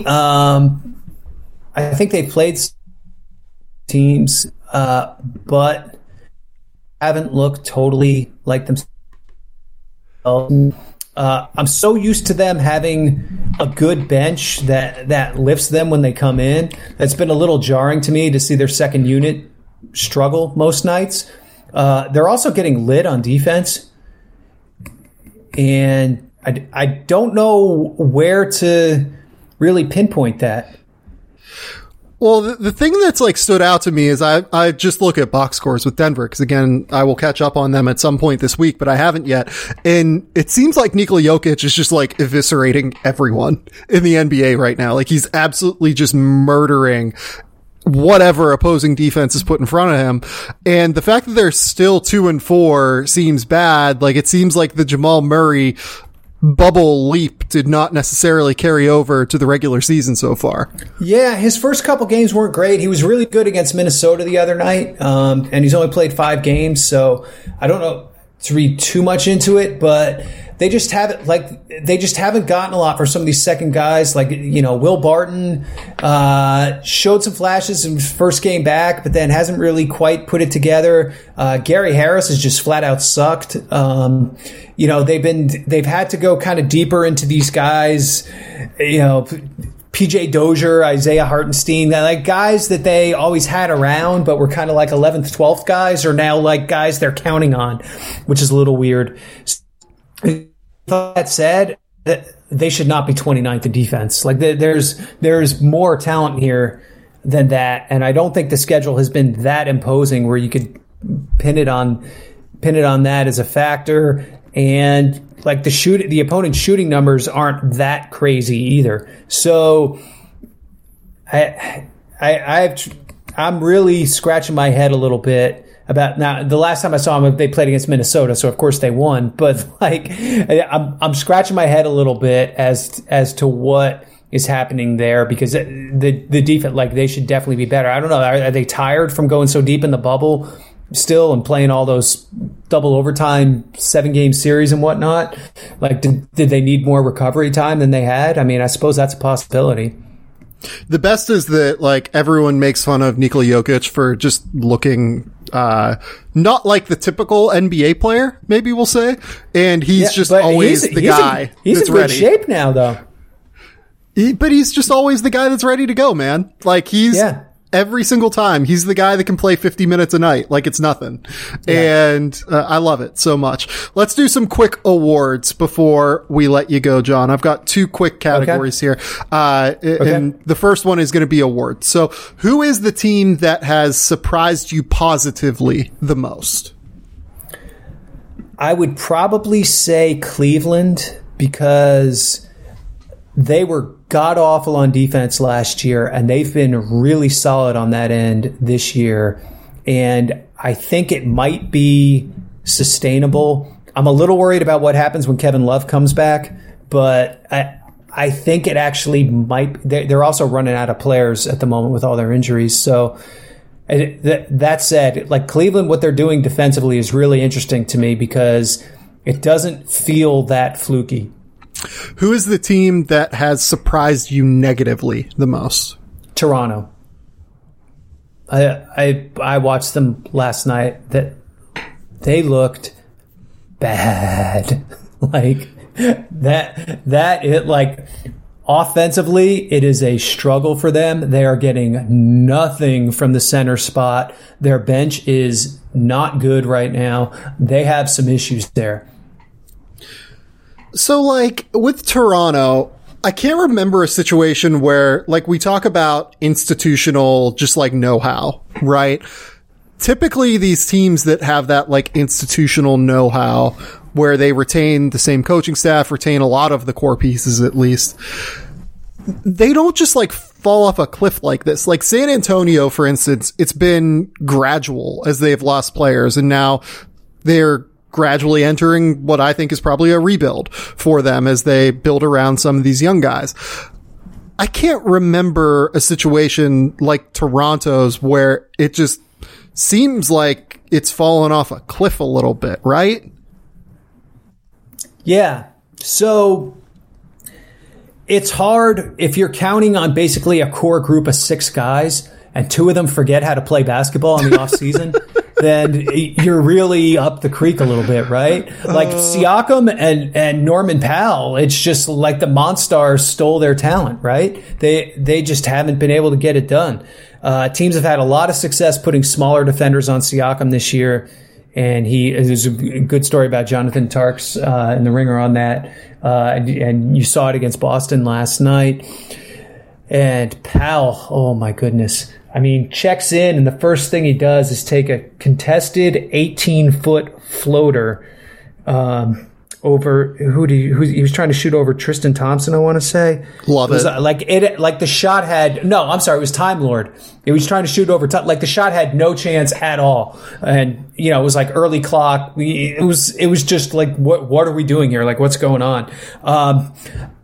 Um, I think they played teams, uh, but haven't looked totally like themselves uh, I'm so used to them having a good bench that that lifts them when they come in. That's been a little jarring to me to see their second unit struggle most nights. Uh, they're also getting lit on defense, and I, I don't know where to really pinpoint that. Well, the, the thing that's like stood out to me is I, I just look at box scores with Denver because again, I will catch up on them at some point this week, but I haven't yet. And it seems like Nikola Jokic is just like eviscerating everyone in the NBA right now. Like he's absolutely just murdering whatever opposing defense is put in front of him. And the fact that they're still two and four seems bad. Like it seems like the Jamal Murray bubble leap did not necessarily carry over to the regular season so far. Yeah, his first couple games weren't great. He was really good against Minnesota the other night, um, and he's only played five games, so I don't know to read too much into it, but they just haven't like they just haven't gotten a lot for some of these second guys. Like you know, Will Barton uh, showed some flashes in his first game back, but then hasn't really quite put it together. Uh, Gary Harris has just flat out sucked. Um, you know, they've been they've had to go kind of deeper into these guys. You know. PJ Dozier, Isaiah Hartenstein, like guys that they always had around, but were kind of like 11th, 12th guys, are now like guys they're counting on, which is a little weird. That said, they should not be 29th in defense. Like there's there's more talent here than that, and I don't think the schedule has been that imposing where you could pin it on pin it on that as a factor. And like the shoot, the opponent's shooting numbers aren't that crazy either. So I I I've I'm really scratching my head a little bit about now. The last time I saw them, they played against Minnesota, so of course they won. *laughs* But like, I'm I'm scratching my head a little bit as as to what is happening there because the the defense like they should definitely be better. I don't know. Are, are they tired from going so deep in the bubble? Still and playing all those double overtime seven game series and whatnot like did, did they need more recovery time than they had i mean i suppose that's a possibility the best is that like everyone makes fun of Nikola Jokic for just looking uh not like the typical NBA player, maybe we'll say. And he's yeah, just always he's, the he's guy in, he's that's in good ready. shape now though. He, but he's just always the guy that's ready to go, man. Like he's yeah every single time. He's the guy that can play 50 minutes a night like it's nothing. Yeah. And uh, I love it so much. Let's do some quick awards before we let you go, John. I've got two quick categories okay. here. Uh, okay. and the first one is going to be awards. So who is the team that has surprised you positively the most? I would probably say Cleveland because they were god awful on defense last year, and they've been really solid on that end this year. And I think it might be sustainable. I'm a little worried about what happens when Kevin Love comes back, but I, I think it actually might. They're also running out of players at the moment with all their injuries. So, that said, like Cleveland, what they're doing defensively is really interesting to me because it doesn't feel that fluky. Who is the team that has surprised you negatively the most? Toronto. I I I watched them last night. That they looked bad. *laughs* like that that it like offensively it is a struggle for them. They are getting nothing from the center spot. Their bench is not good right now. They have some issues there. So, like, with Toronto, I can't remember a situation where, like, we talk about institutional, just like know how, right? Typically, these teams that have that, like, institutional know how, where they retain the same coaching staff, retain a lot of the core pieces at least, they don't just, like, fall off a cliff like this. Like San Antonio, for instance, it's been gradual as they've lost players and now they're gradually entering what I think is probably a rebuild for them as they build around some of these young guys. I can't remember a situation like Toronto's where it just seems like it's fallen off a cliff a little bit, right? Yeah. So it's hard if you're counting on basically a core group of six guys and two of them forget how to play basketball in the *laughs* off season. Then you're really up the creek a little bit, right? Like uh, Siakam and, and Norman Powell, it's just like the Monstars stole their talent, right? They, they just haven't been able to get it done. Uh, teams have had a lot of success putting smaller defenders on Siakam this year. And he, there's a good story about Jonathan Tjarks uh, in the ringer on that. Uh, and, and you saw it against Boston last night. And Powell, oh my goodness. I mean, checks in, and the first thing he does is take a contested 18 foot floater um, over who do you, who, he was trying to shoot over Tristan Thompson. I want to say, love it. Was, uh, like it, like the shot had no. I'm sorry, it was Time Lord. He was trying to shoot over like the shot had no chance at all, and you know it was like early clock. We, It was it was just like what what are we doing here? Like what's going on? Um,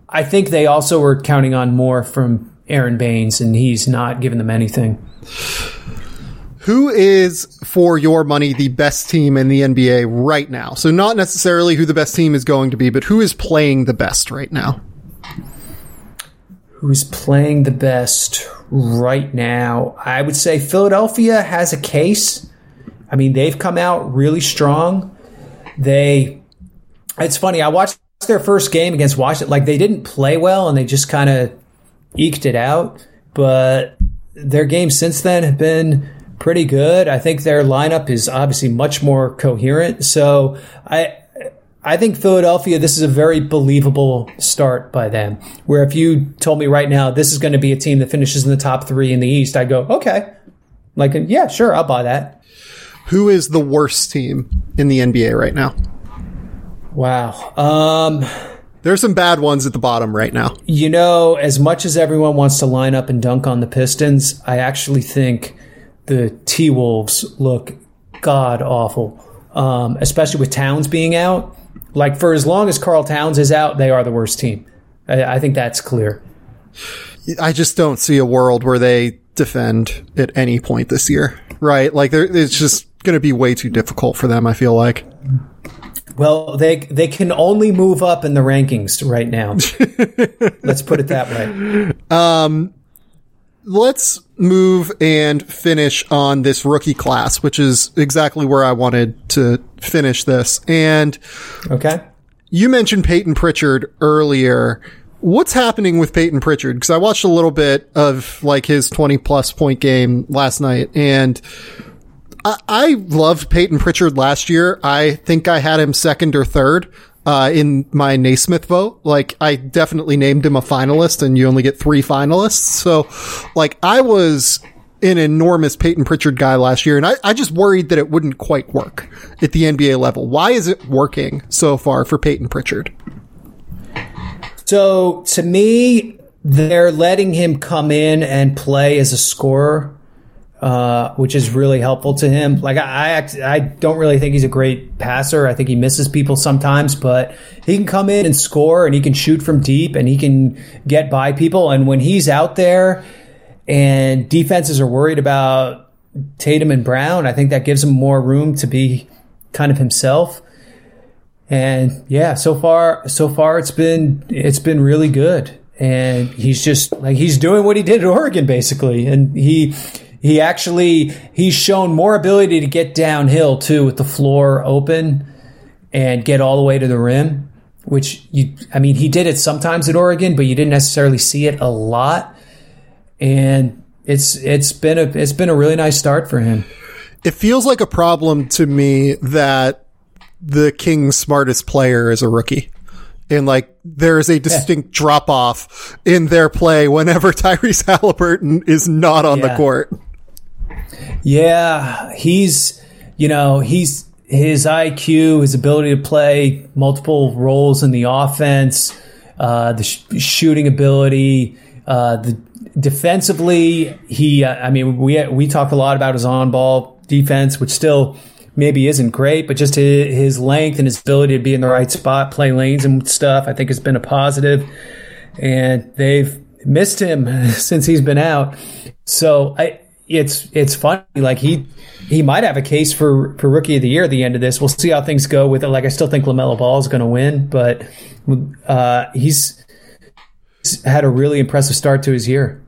I think they also were counting on more from Aron Baynes, and he's not giving them anything. Who is, for your money, the best team in the NBA right now? So, not necessarily who the best team is going to be, but who is playing the best right now? Who's playing the best right now? I would say Philadelphia has a case. I mean, they've come out really strong. They, it's funny, I watched their first game against Washington. Like, they didn't play well and they just kind of eked it out, but their games since then have been pretty good. I think their lineup is obviously much more coherent. So I I think Philadelphia, this is a very believable start by them. Where if you told me right now this is going to be a team that finishes in the top three in the East, I'd go, okay. Like, yeah, sure, I'll buy that. Who is the worst team in the NBA right now? Wow. Um, there's some bad ones at the bottom right now. You know, as much as everyone wants to line up and dunk on the Pistons, I actually think the T Wolves look god awful, um, especially with Towns being out. Like for as long as Karl Towns is out, they are the worst team. I, I think that's clear. I just don't see a world where they defend at any point this year, right? Like it's just going to be way too difficult for them. I feel like. Well, they they can only move up in the rankings right now. *laughs* Let's put it that way. Um, let's move and finish on this rookie class, which is exactly where I wanted to finish this. And okay, you mentioned Peyton Pritchard earlier. What's happening with Peyton Pritchard? Because I watched a little bit of like his 20 plus point game last night and I, loved Peyton Pritchard last year. I think I had him second or third. Uh, in my Naismith vote, like I definitely named him a finalist and you only get three finalists. So like I was an enormous Peyton Pritchard guy last year and I, I just worried that it wouldn't quite work at the NBA level. Why is it working so far for Peyton Pritchard? So to me, they're letting him come in and play as a scorer, uh, which is really helpful to him. Like I, I, I don't really think he's a great passer. I think he misses people sometimes, but he can come in and score, and he can shoot from deep, and he can get by people. And when he's out there, and defenses are worried about Tatum and Brown, I think that gives him more room to be kind of himself. And yeah, so far, so far it's been, it's been really good. And he's just like, he's doing what he did at Oregon basically. And he, he actually, he's shown more ability to get downhill too with the floor open and get all the way to the rim, which you, I mean, he did it sometimes at Oregon, but you didn't necessarily see it a lot. And it's, it's been a, it's been a really nice start for him. It feels like a problem to me that the King's smartest player is a rookie. And like, there's a distinct yeah. drop off in their play whenever *laughs* Tyrese Halliburton is not on yeah. the court. Yeah, he's, you know, he's, his IQ, his ability to play multiple roles in the offense, uh, the sh- shooting ability, uh, the defensively, he, uh, I mean, we, we talked a lot about his on ball defense, which still, maybe isn't great, but just his length and his ability to be in the right spot, play lanes and stuff, I think has been a positive. And they've missed him *laughs* since he's been out. So I, it's it's funny. Like he he might have a case for for rookie of the year at the end of this. We'll see how things go with it. Like I still think LaMelo Ball is going to win, but uh, he's had a really impressive start to his year.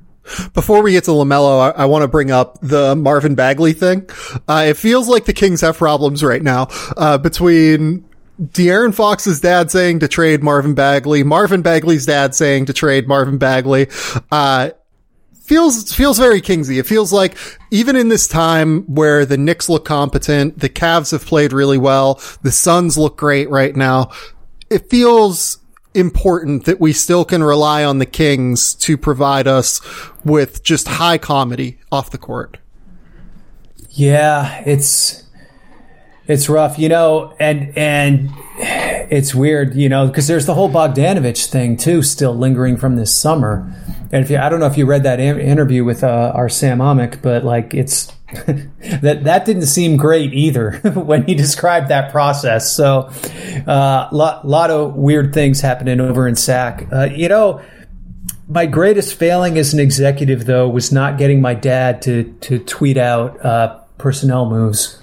Before we get to LaMelo, I, I want to bring up the Marvin Bagley thing. Uh, it feels like the Kings have problems right now, uh, between De'Aaron Fox's dad saying to trade Marvin Bagley, Marvin Bagley's dad saying to trade Marvin Bagley. Uh, feels feels very Kingsy. It feels like even in this time where the Knicks look competent, the Cavs have played really well, the Suns look great right now. It feels important that we still can rely on the Kings to provide us with just high comedy off the court. Yeah, it's it's rough, you know, and and it's weird, you know, because there's the whole Bogdanovic thing too, still lingering from this summer. And if you, I don't know if you read that interview with uh, our Sam Amick, but like it's *laughs* that that didn't seem great either *laughs* when he described that process. So, a uh, lot lot of weird things happening over in SAC. Uh, you know, my greatest failing as an executive though was not getting my dad to to tweet out uh, personnel moves.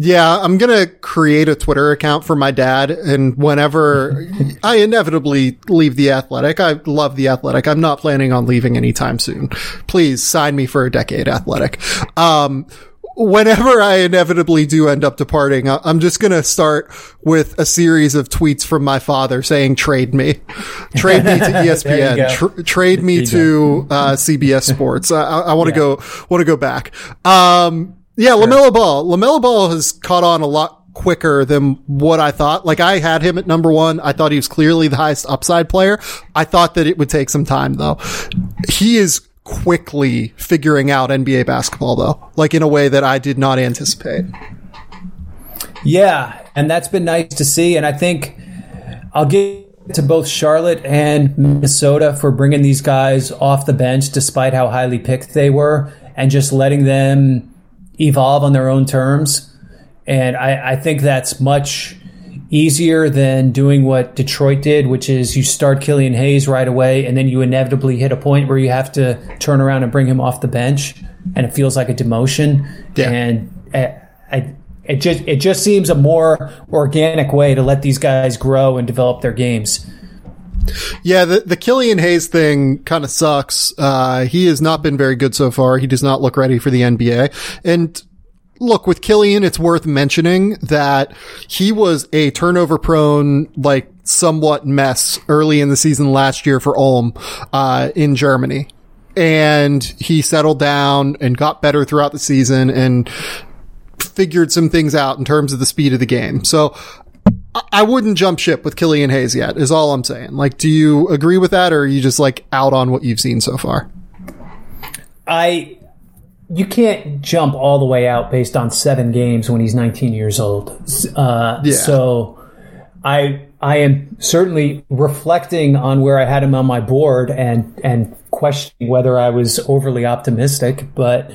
Yeah, I'm going to create a Twitter account for my dad. And whenever *laughs* I inevitably leave the athletic, I love the athletic. I'm not planning on leaving anytime soon. Please sign me for a decade athletic. Um, whenever I inevitably do end up departing, I'm just going to start with a series of tweets from my father saying, trade me, trade me to *laughs* ESPN, Tra- trade me to, uh, CBS Sports. I, I want to yeah. go, want to go back. Um, yeah, sure. LaMelo Ball. LaMelo Ball has caught on a lot quicker than what I thought. Like I had him at number one. I thought he was clearly the highest upside player. I thought that it would take some time though. He is quickly figuring out NBA basketball though, like in a way that I did not anticipate. Yeah, and that's been nice to see. And I think I'll give to both Charlotte and Minnesota for bringing these guys off the bench despite how highly picked they were and just letting them evolve on their own terms. And I, I think that's much easier than doing what Detroit did, which is you start Killian Hayes right away, and then you inevitably hit a point where you have to turn around and bring him off the bench, and it feels like a demotion. Yeah. And I, I, it just it just seems a more organic way to let these guys grow and develop their games. Yeah, the, the Killian Hayes thing kind of sucks. Uh, he has not been very good so far. He does not look ready for the NBA. And look, with Killian, it's worth mentioning that he was a turnover prone, like somewhat mess early in the season last year for Ulm, uh, in Germany. And he settled down and got better throughout the season and figured some things out in terms of the speed of the game. So I wouldn't jump ship with Killian Hayes yet, is all I'm saying. Like, do you agree with that or are you just like out on what you've seen so far? I you can't jump all the way out based on seven games when he's 19 years old. Uh, Yeah. So I I am certainly reflecting on where I had him on my board and and questioning whether I was overly optimistic, but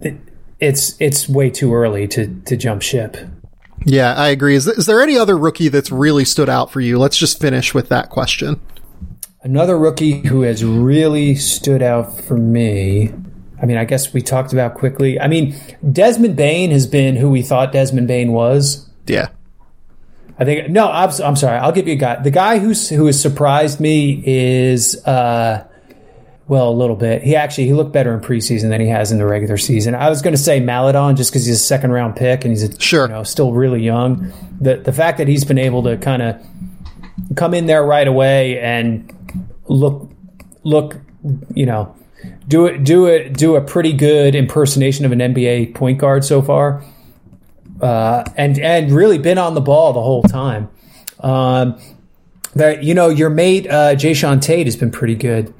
it, it's it's way too early to to jump ship. Yeah, I agree. Is, is there any other rookie that's really stood out for you? Let's just finish with that question. Another rookie who has really stood out for me. I mean, I guess we talked about Quickley. I mean, Desmond Bane has been who we thought Desmond Bane was. Yeah. I think no. I'm, I'm sorry. I'll give you a guy. The guy who's who has surprised me is uh, well, a little bit. He actually he looked better in preseason than he has in the regular season. I was going to say Maledon just because he's a second round pick and he's a, Sure. you know still really young. The the fact that he's been able to kind of come in there right away and look look you know do it do it do a pretty good impersonation of an NBA point guard so far uh, and and really been on the ball the whole time. Um, that you know, your mate uh, Jae'Sean Tate has been pretty good.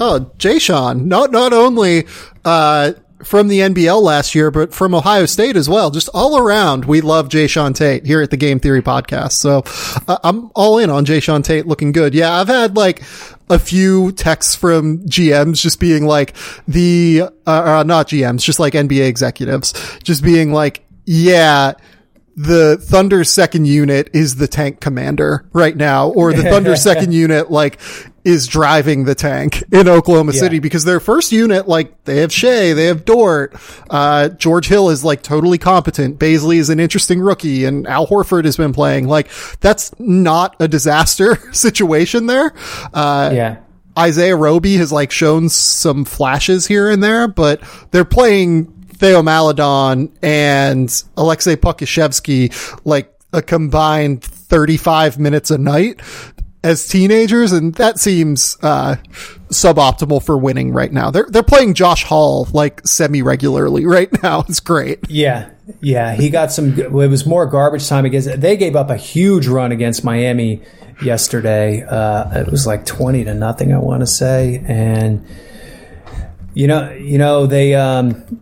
Oh, Jae'Sean, not, not only, uh, from the NBL last year, but from Ohio State as well. Just all around, we love Jae'Sean Tate here at the Game Theory podcast. So uh, I'm all in on Jae'Sean Tate looking good. Yeah, I've had like a few texts from GMs just being like the, uh, uh, not GMs, just like NBA executives, just being like, yeah, the Thunder's second unit is the tank commander right now, or the Thunder's *laughs* second unit, like, is driving the tank in Oklahoma Yeah. City because their first unit, like, they have Shea, they have Dort, uh, George Hill is like totally competent. Bazley is an interesting rookie and Al Horford has been playing. Like, that's not a disaster *laughs* situation there. Uh, Yeah, Isaiah Roby has like shown some flashes here and there, but they're playing Theo Maledon and Aleksej Pokusevski like a combined 35 minutes a night as teenagers. And that seems, uh, suboptimal for winning right now. They're, they're playing Josh Hall like semi regularly *laughs* right now. It's great. yeah, yeah. He got some. It was more garbage time against. They gave up a huge run against Miami yesterday. Uh, it was like twenty to nothing, I want to say, and you know, you know they. Um,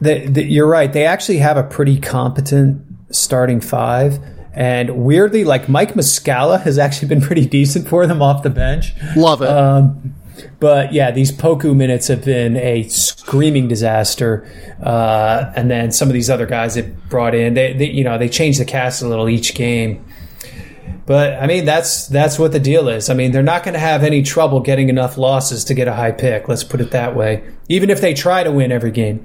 they, they, you're right. They actually have a pretty competent starting five. And weirdly, like Mike Muscala has actually been *laughs* pretty decent for them off the bench. Love it. Um, but yeah, these Poku minutes have been a screaming disaster. Uh, and then some of these other guys that brought in, they, they you know they changed the cast a little each game. But I mean, that's that's what the deal is. I mean, they're not going to have any trouble getting enough losses to get a high pick. Let's put it that way. Even if they try to win every game.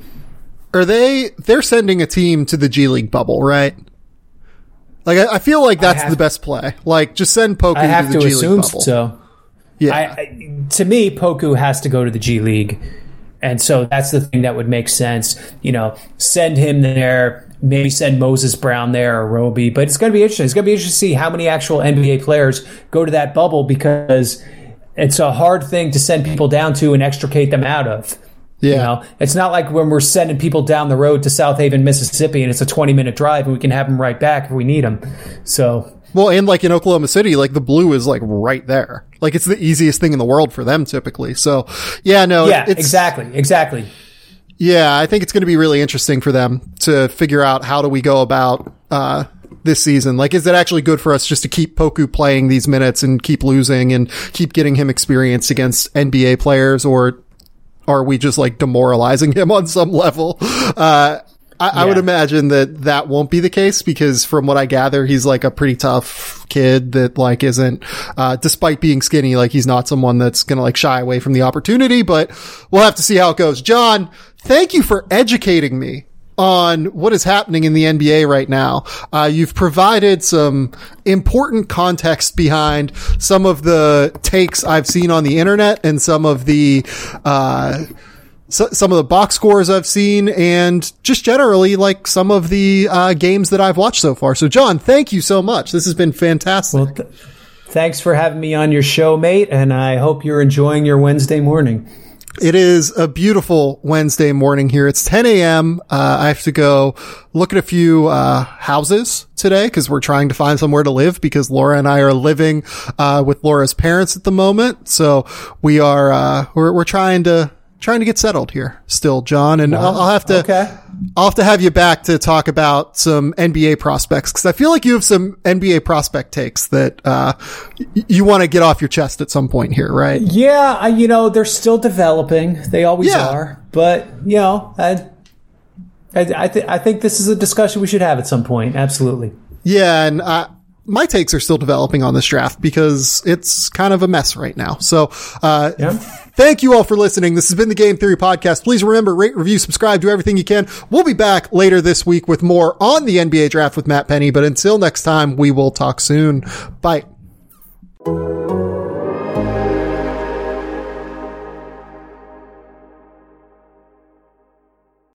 Are they, they're sending a team to the G League bubble, right? Like, I, I feel like that's the best play. Like, just send Poku I have to to assume League so. Yeah. I, I, to me, Poku has to go to the G League, and so that's the thing that would make sense. You know, send him there. Maybe send Moses Brown there or Roby, but it's going to be interesting. It's going to be interesting to see how many actual NBA players go to that bubble because it's a hard thing to send people down to and extricate them out of. Yeah. You know, it's not like when we're sending people down the road to Southaven, Mississippi, and it's a 20 minute drive and we can have them right back if we need them. So, Well, and like in Oklahoma City, like the blue is like right there. Like it's the easiest thing in the world for them typically. So yeah, no, yeah, exactly. Exactly. yeah, I think it's going to be really interesting for them to figure out how do we go about, uh, this season? Like, is it actually good for us just to keep Poku playing these minutes and keep losing and keep getting him experience against NBA players or are we just like demoralizing him on some level? Uh, I, yeah. I, would imagine that that won't be the case because from what I gather, he's like a pretty tough kid that like isn't, uh, despite being skinny, like he's not someone that's going to like shy away from the opportunity, but we'll have to see how it goes. John, thank you for educating me on what is happening in the NBA right now. Uh, you've provided some important context behind some of the takes I've seen on the internet and some of the, uh, so, some of the box scores I've seen and just generally like some of the uh, games that I've watched so far. So, John, thank you so much. This has been fantastic. Well, th- thanks for having me on your show, mate, and I hope you're enjoying your Wednesday morning. It is a beautiful Wednesday morning here. It's 10 a.m. Uh, I have to go look at a few uh, houses today because we're trying to find somewhere to live because Laura and I are living uh, with Laura's parents at the moment. So we are uh, we're we're trying to trying to get settled here still, John. And wow. I'll, I'll, have to, okay. I'll have to have you back to talk about some NBA prospects because I feel like you have some NBA prospect takes that, uh, you want to get off your chest at some point here, right? Yeah. I, you know, they're still developing. They always yeah. are, but you know, I, I, I, th- I think this is a discussion we should have at some point. Absolutely. Yeah. And, uh, my takes are still developing on this draft because it's kind of a mess right now. So, uh, yeah. thank you all for listening. This has been the Game Theory podcast. Please remember, rate, review, subscribe, do everything you can. We'll be back later this week with more on the NBA draft with Matt Penny. But until next time, we will talk soon. Bye.